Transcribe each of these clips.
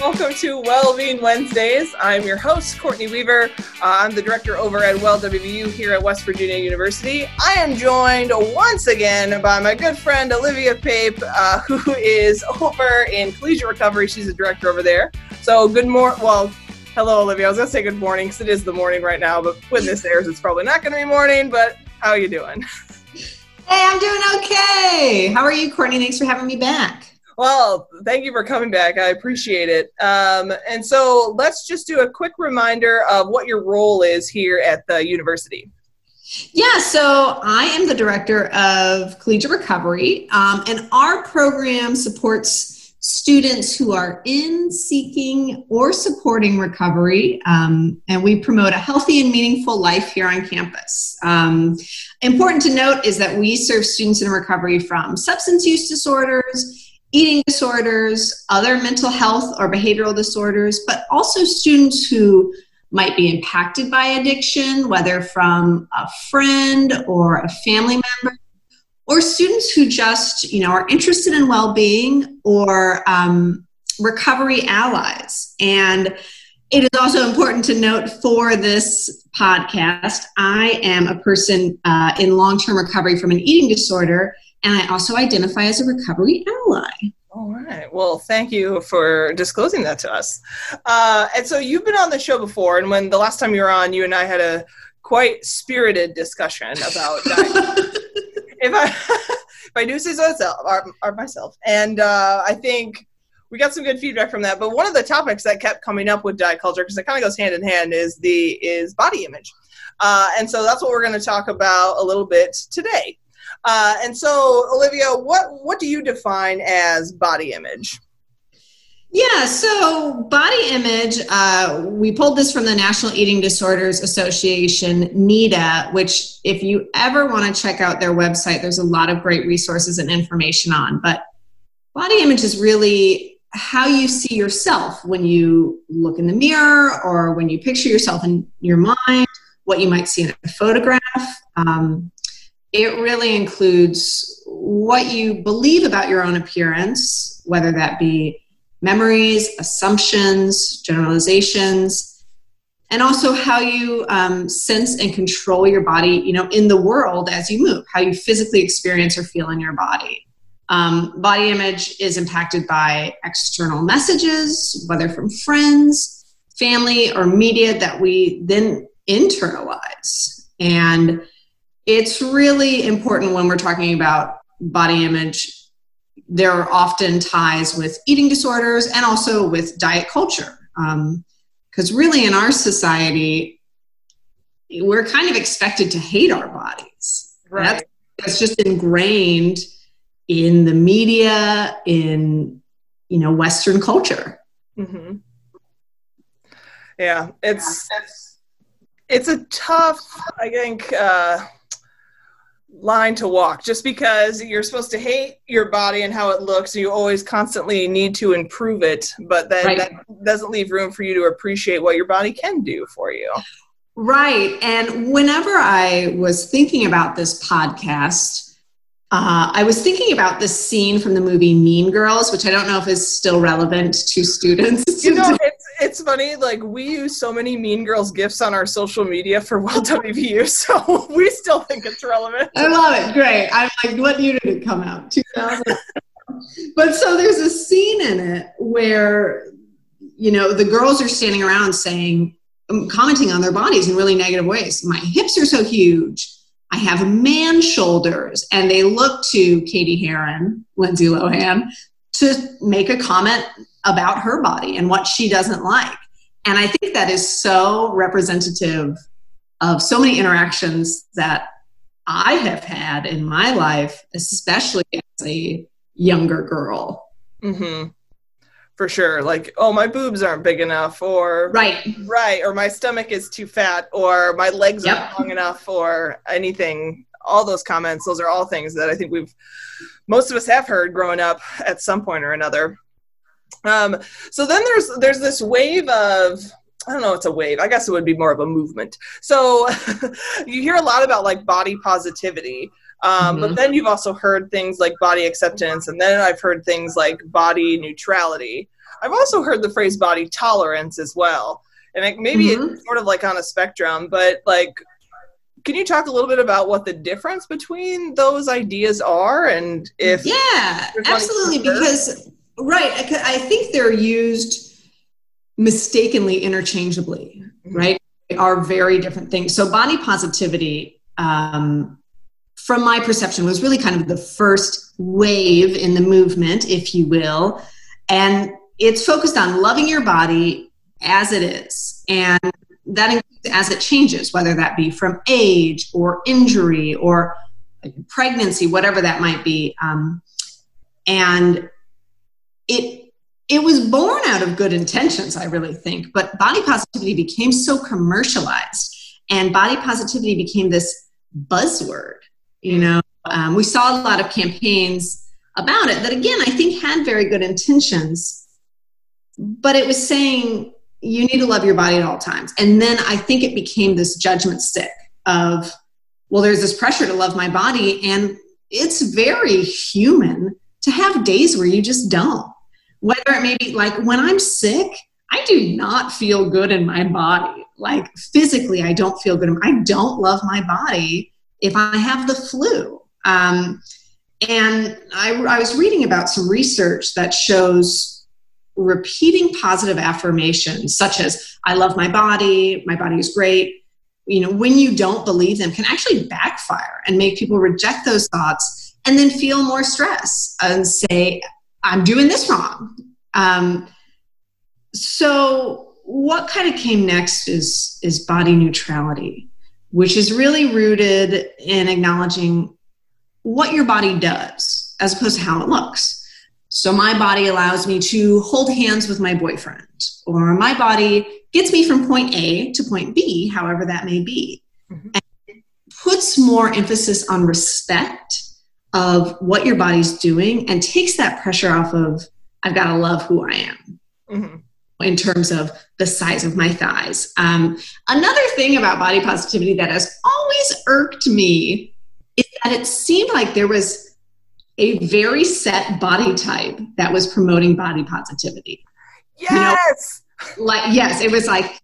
welcome to Wellbeing Wednesdays. I'm your host, Courtney Weaver. Uh, I'm the director over at Well WVU here at West Virginia University. I am joined once again by my good friend Olivia Pape, uh, who is over in collegiate recovery. She's a director over there. So, good morning. Well, hello, Olivia. I was going to say good morning because it is the morning right now, but when this airs, it's probably not going to be morning. But how are you doing? Hey, I'm doing okay. How are you, Courtney? Thanks for having me back. Well, thank you for coming back. I appreciate it. Um, and so let's just do a quick reminder of what your role is here at the university. Yeah, so I am the director of collegiate recovery, um, and our program supports students who are in, seeking, or supporting recovery. Um, and we promote a healthy and meaningful life here on campus. Um, important to note is that we serve students in recovery from substance use disorders eating disorders, other mental health or behavioral disorders, but also students who might be impacted by addiction, whether from a friend or a family member, or students who just you know are interested in well-being or um, recovery allies. And it is also important to note for this podcast, I am a person uh, in long-term recovery from an eating disorder and I also identify as a recovery ally. All right. Well, thank you for disclosing that to us. Uh, and so you've been on the show before, and when the last time you were on, you and I had a quite spirited discussion about if I if I do say so myself, or, or myself, and uh, I think we got some good feedback from that. But one of the topics that kept coming up with diet culture, because it kind of goes hand in hand, is the is body image, uh, and so that's what we're going to talk about a little bit today. Uh, and so, Olivia, what what do you define as body image? Yeah, so body image, uh, we pulled this from the National Eating Disorders Association, NEDA, which, if you ever want to check out their website, there's a lot of great resources and information on. But body image is really how you see yourself when you look in the mirror or when you picture yourself in your mind, what you might see in a photograph. Um, it really includes what you believe about your own appearance, whether that be memories, assumptions, generalizations, and also how you um, sense and control your body, you know, in the world as you move, how you physically experience or feel in your body. Um, body image is impacted by external messages, whether from friends, family, or media that we then internalize. And it's really important when we're talking about body image. There are often ties with eating disorders and also with diet culture. Because um, really, in our society, we're kind of expected to hate our bodies. Right. That's, that's just ingrained in the media, in you know Western culture. Mm-hmm. Yeah, it's it's a tough, I think. Uh, line to walk just because you're supposed to hate your body and how it looks you always constantly need to improve it but then right. that doesn't leave room for you to appreciate what your body can do for you right and whenever i was thinking about this podcast uh, I was thinking about the scene from the movie Mean Girls, which I don't know if is still relevant to students. You know, it's, it's funny. Like we use so many Mean Girls gifs on our social media for Well WVU, so we still think it's relevant. I love it. Great. I'm like, what year did it come out? 2000. but so there's a scene in it where you know the girls are standing around saying, um, commenting on their bodies in really negative ways. My hips are so huge I have man shoulders. And they look to Cady Heron, Lindsay Lohan, to make a comment about her body and what she doesn't like. And I think that is so representative of so many interactions that I have had in my life, especially as a younger girl. Mm-hmm for sure like oh my boobs aren't big enough or right right or my stomach is too fat or my legs yep. aren't long enough or anything all those comments those are all things that i think we've most of us have heard growing up at some point or another um, so then there's there's this wave of I don't know, it's a wave. I guess it would be more of a movement. So you hear a lot about like body positivity. Um, mm-hmm. But then you've also heard things like body acceptance, and then I've heard things like body neutrality. I've also heard the phrase body tolerance as well. And it, maybe Mhm. it's sort of like on a spectrum, but like, can you talk a little bit about what the difference between those ideas are and if yeah absolutely because right I think they're used mistakenly interchangeably Mhm. right they are very different things so body positivity um, from my perception was really kind of the first wave in the movement if you will and it's focused on loving your body as it is and that includes as it changes whether that be from age or injury or pregnancy, whatever that might be. Um, and it it was born out of good intentions, I really think. But body positivity became so commercialized, and body positivity became this buzzword. You know, um, we saw a lot of campaigns about it that, again, I think had very good intentions, but it was saying you need to love your body at all times. And then I think it became this judgment stick of well, there's this pressure to love my body, and it's very human to have days where you just don't. Whether it may be like when I'm sick, I do not feel good in my body. Like physically, I don't feel good. I don't love my body if I have the flu. Um, and I, I was reading about some research that shows repeating positive affirmations, such as, I love my body, my body is great, you know when you don't believe them can actually backfire and make people reject those thoughts and then feel more stress and say i'm doing this wrong um, so what kind of came next is is body neutrality which is really rooted in acknowledging what your body does as opposed to how it looks so my body allows me to hold hands with my boyfriend or my body gets me from point A to point B, however that may be. Mhm. And puts more emphasis on respect of what your body's doing and takes that pressure off of, I've got to love who I am Mhm. In terms of the size of my thighs. Um, another thing about body positivity that has always irked me is that it seemed like there was a very set body type that was promoting body positivity. Know- yes! like yes it was like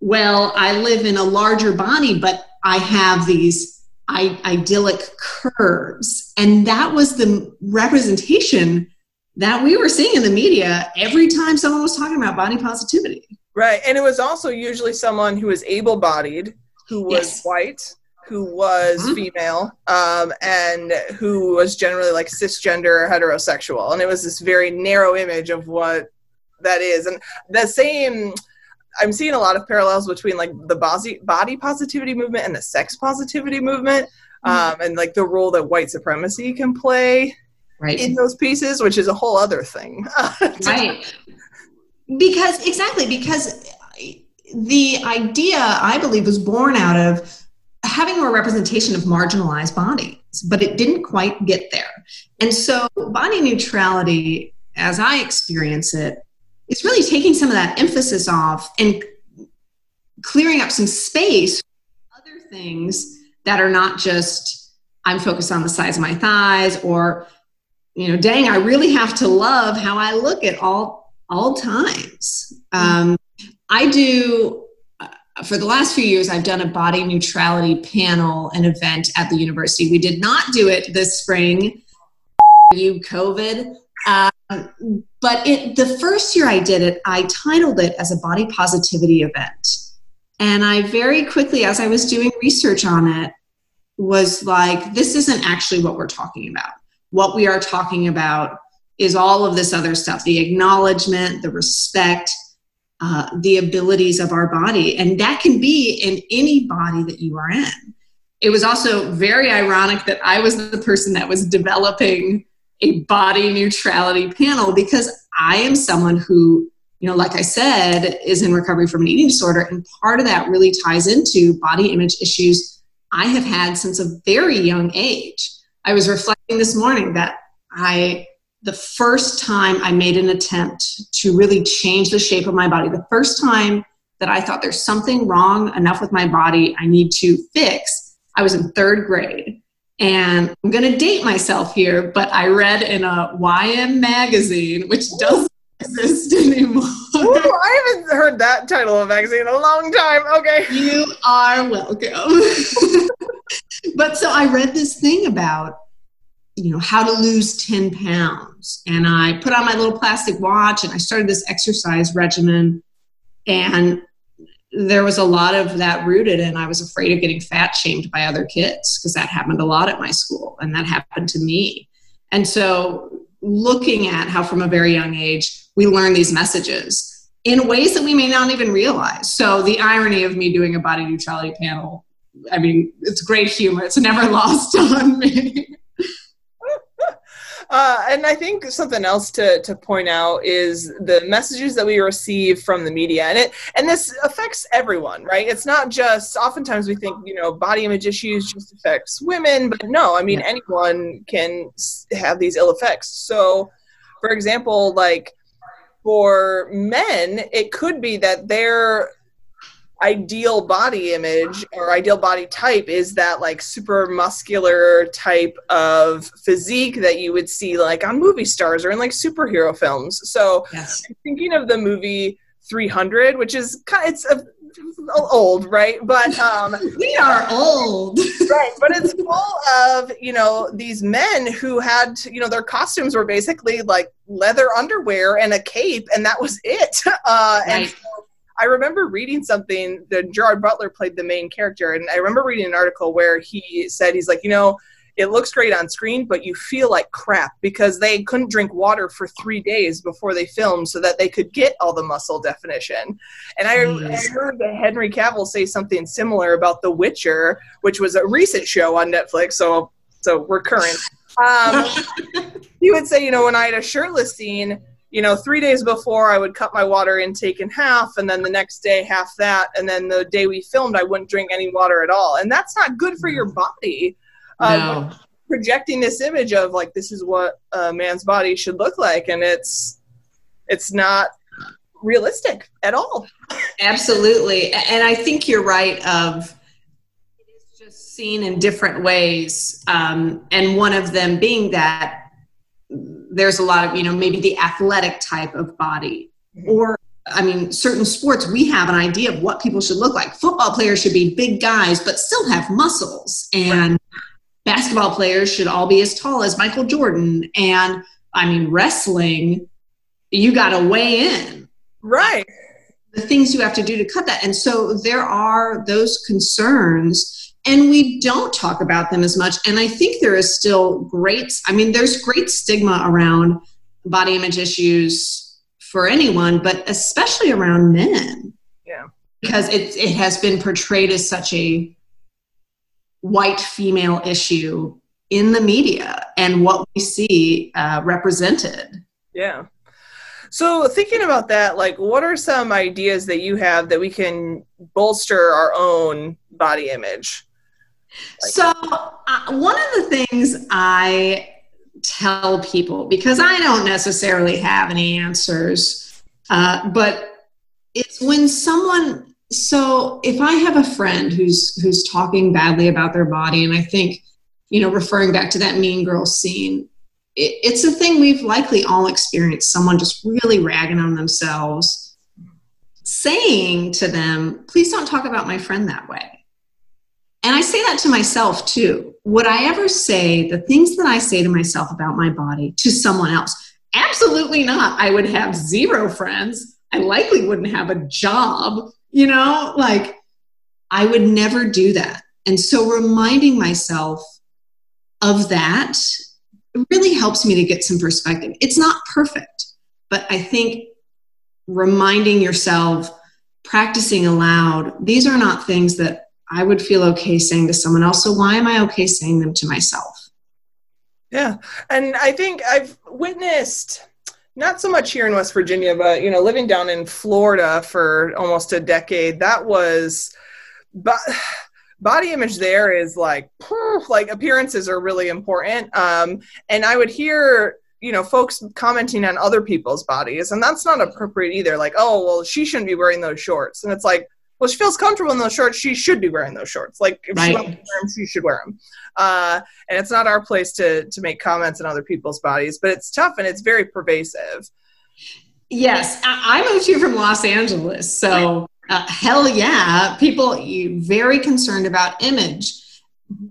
well i live in a larger body but i have these I- idyllic curves. And that was the representation that we were seeing in the media every time someone was talking about body positivity right and it was also usually someone who was able-bodied who was Yes. white who was Mhm. female um, and who was generally like cisgender heterosexual and it was this very narrow image of what that is and the same i'm seeing a lot of parallels between like the body, body positivity movement and the sex positivity movement um, and like the role that white supremacy can play right. in those pieces which is a whole other thing. Right. Because exactly because the idea i believe was born out of having more representation of marginalized bodies but it didn't quite get there. And so body neutrality as i experience it is really taking some of that emphasis off and clearing up some space for other things that are not just i'm focused on the size of my thighs or you know dang i really have to love how i look at all all times. Um, i do uh, for the last few years i've done a body neutrality panel and event at the university. We did not do it this spring you covid. Um, but it, the first year i did it i titled it as a body positivity event. And i very quickly as i was doing research on it was like this isn't actually what we're talking about what we are talking about is all of this other stuff the acknowledgement the respect uh, the abilities of our body. And that can be in any body that you are in. It was also very ironic that i was the person that was developing a body neutrality panel because i am someone who you know like i said is in recovery from an eating disorder. And part of that really ties into body image issues i have had since a very young age i was reflecting this morning that i the first time I made an attempt to really change the shape of my body, the first time that I thought there's something wrong enough with my body I need to fix, I was in third grade. And I'm going to date myself here, but I read in a YM magazine, which does exist anymore. Ooh, I haven't heard that title of magazine in a long time. Okay. You are welcome. but so I read this thing about, you know, how to lose 10 pounds. And I put on my little plastic watch and I started this exercise regimen. And there was a lot of that rooted and I was afraid of getting fat shamed by other kids because that happened a lot at my school and that happened to me. And so looking at how from a very young age we learn these messages in ways that we may not even realize. So the irony of me doing a body neutrality panel, I mean, it's great humor. It's never lost on me. Uh, and I think something else to, to point out is the messages that we receive from the media, and it and this affects everyone, right? It's not just. Oftentimes, we think you know body image issues just affects women, but no, I mean yeah. anyone can have these ill effects. So, for example, like for men, it could be that they're ideal body image or ideal body type is that like super muscular type of physique that you would see like on movie stars or in like superhero films. So yes. thinking of the movie 300, which is kind of, it's a, old, right? But um, we are old, right? But it's full of you know these men who had you know their costumes were basically like leather underwear and a cape, and that was it. Uh, right. And so I remember reading something that Gerard Butler played the main character, and I remember reading an article where he said he's like, you know, it looks great on screen, but you feel like crap because they couldn't drink water for three days before they filmed so that they could get all the muscle definition. And I, I heard Henry Cavill say something similar about The Witcher, which was a recent show on Netflix, so so we're current. Um, he would say, you know, when I had a shirtless scene, you know, three days before I would cut my water intake in half, and then the next day half that, and then the day we filmed I wouldn't drink any water at all, and that's not good for your body. Um, no. projecting this image of like this is what a man's body should look like, and it's it's not realistic at all. Absolutely, and I think you're right. Of it is just seen in different ways, um, and one of them being that there's a lot of you know maybe the athletic type of body mm-hmm. or I mean, certain sports, we have an idea of what people should look like. Football players should be big guys, but still have muscles. And right. basketball players should all be as tall as Michael Jordan. And I mean, wrestling, you got to weigh in. Right. The things you have to do to cut that. And so there are those concerns and we don't talk about them as much. And i think there is still great i mean there's great stigma around body image issues for anyone but especially around men. Yeah. Because it, it has been portrayed as such a white female issue in the media and what we see uh, represented. Yeah. So thinking about that, like what are some ideas that you have that we can bolster our own body image? So, uh, one of the things I tell people, because I don't necessarily have any answers, uh, but it's when someone. So, if I have a friend who's who's talking badly about their body, and I think, you know, referring back to that Mean Girl scene, it, it's a thing we've likely all experienced. Someone just really ragging on themselves, saying to them, "Please don't talk about my friend that way." And I say that to myself too. Would I ever say the things that I say to myself about my body to someone else? Absolutely not. I would have zero friends. I likely wouldn't have a job, you know, like I would never do that. And so reminding myself of that really helps me to get some perspective. It's not perfect, but I think reminding yourself, practicing aloud, these are not things that I would feel okay saying to someone else. So why am I okay saying them to myself? Yeah. And I think I've witnessed not so much here in West Virginia, but you know, living down in Florida for almost a decade, that was but body image there is like like appearances are really important. Um, and I would hear you know folks commenting on other people's bodies and that's not appropriate either like oh well she shouldn't be wearing those shorts and it's like well, she feels comfortable in those shorts. She should be wearing those shorts. Like if right. she wants to wear them, she should wear them. Uh, and it's not our place to to make comments on other people's bodies, but it's tough and it's very pervasive. Yes, I, I moved here from Los Angeles, so uh, hell yeah, people are very concerned about image.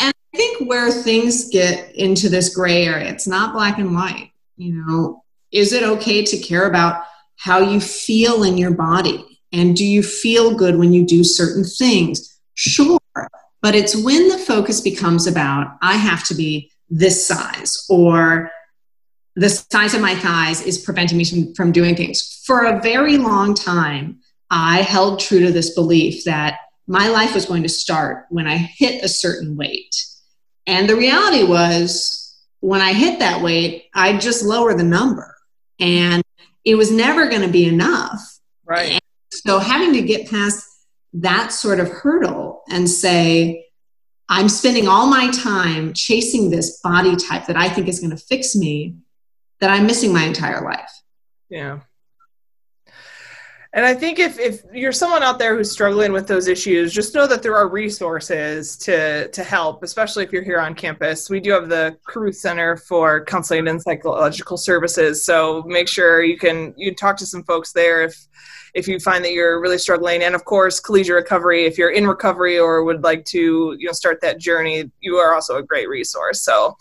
And I think where things get into this gray area, it's not black and white. You know, is it okay to care about how you feel in your body? And do you feel good when you do certain things? Sure. But it's when the focus becomes about, I have to be this size, or the size of my thighs is preventing me from, doing things. For a very long time, I held true to this belief that my life was going to start when I hit a certain weight. And the reality was, when I hit that weight, I'd just lower the number. And it was never going to be enough. Right. And so having to get past that sort of hurdle and say, I'm spending all my time chasing this body type that I think is going to fix me, that I'm missing my entire life. Yeah. And I think if, if you're someone out there who's struggling with those issues, just know that there are resources to, to help, especially if you're here on campus. We do have the Carruth Center for Counseling and Psychological Services. So make sure you can you talk to some folks there if if you find that you're really struggling. And of course, collegiate recovery, if you're in recovery or would like to, you know, start that journey, you are also a great resource. So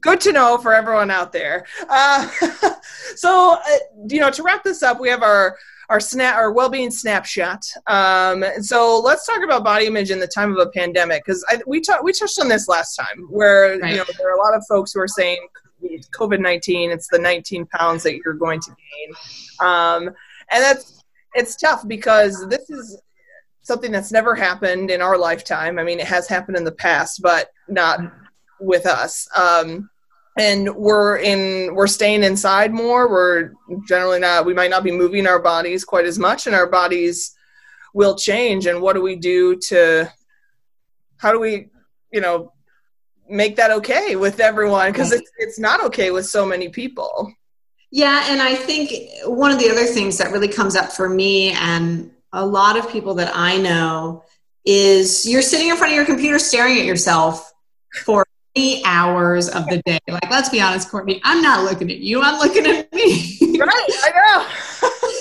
good to know for everyone out there. Uh, so, uh, you know, to wrap this up, we have our our snap our well-being snapshot. Um, and so let's talk about body image in the time of a pandemic because we we touched on this last time where right. you know there are a lot of folks who are saying COVID nineteen it's the nineteen pounds that you're going to gain, um, and that's it's tough because this is something that's never happened in our lifetime. I mean, it has happened in the past, but not with us. Um, and we're in we're staying inside more we're generally not we might not be moving our bodies quite as much and our bodies will change and what do we do to how do we you know make that okay with everyone because it's, it's not okay with so many people yeah and i think one of the other things that really comes up for me and a lot of people that i know is you're sitting in front of your computer staring at yourself for hours of the day. Like, let's be honest, Courtney, I'm not looking at you, I'm looking at me. right, I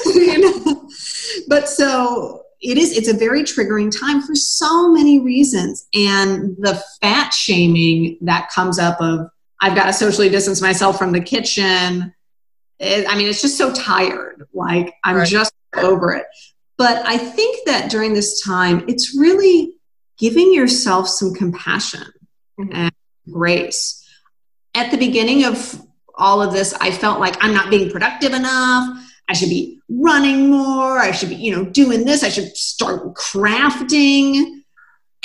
know. you know. But so it is, it's a very triggering time for so many reasons. And the fat shaming that comes up of, I've got to socially distance myself from the kitchen. It, I mean, it's just so tired. Like, I'm right. just over it. But I think that during this time, it's really giving yourself some compassion mm-hmm. and grace. At the beginning of all of this, I felt like I'm not being productive enough. I should be running more. I should be, you know, doing this. I should start crafting.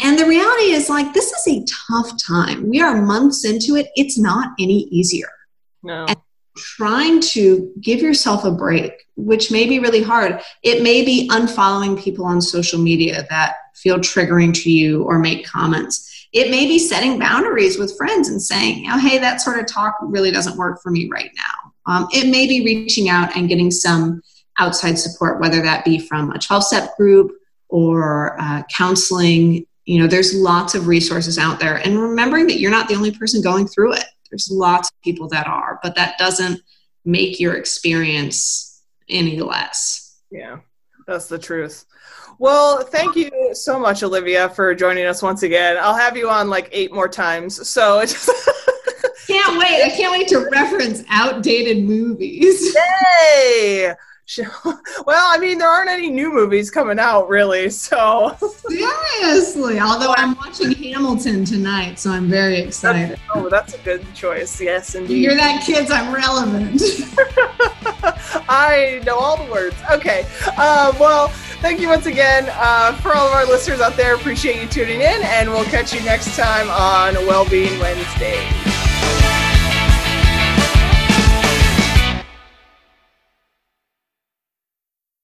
And the reality is, like, this is a tough time. We are months into it. It's not any easier. No. And trying to give yourself a break, which may be really hard. It may be unfollowing people on social media that feel triggering to you or make comments. It may be setting boundaries with friends and saying, know, hey, that sort of talk really doesn't work for me right now. Um, it may be reaching out and getting some outside support, whether that be from a 12 step group or uh, counseling. You know, there's lots of resources out there. And remembering that you're not the only person going through it, there's lots of people that are, but that doesn't make your experience any less. Yeah, that's the truth. Well, thank you so much, Olivia, for joining us once again. I'll have you on like eight more times. So it's can't wait. I can't wait to reference outdated movies. Yay! Well, I mean, there aren't any new movies coming out, really. So seriously, although I'm watching Hamilton tonight, so I'm very excited. That's, oh, that's a good choice. Yes, indeed. You're that, kids? I'm relevant. I know all the words. Okay. Uh, well, thank you once again uh, for all of our listeners out there. Appreciate you tuning in, and we'll catch you next time on Wellbeing Wednesday.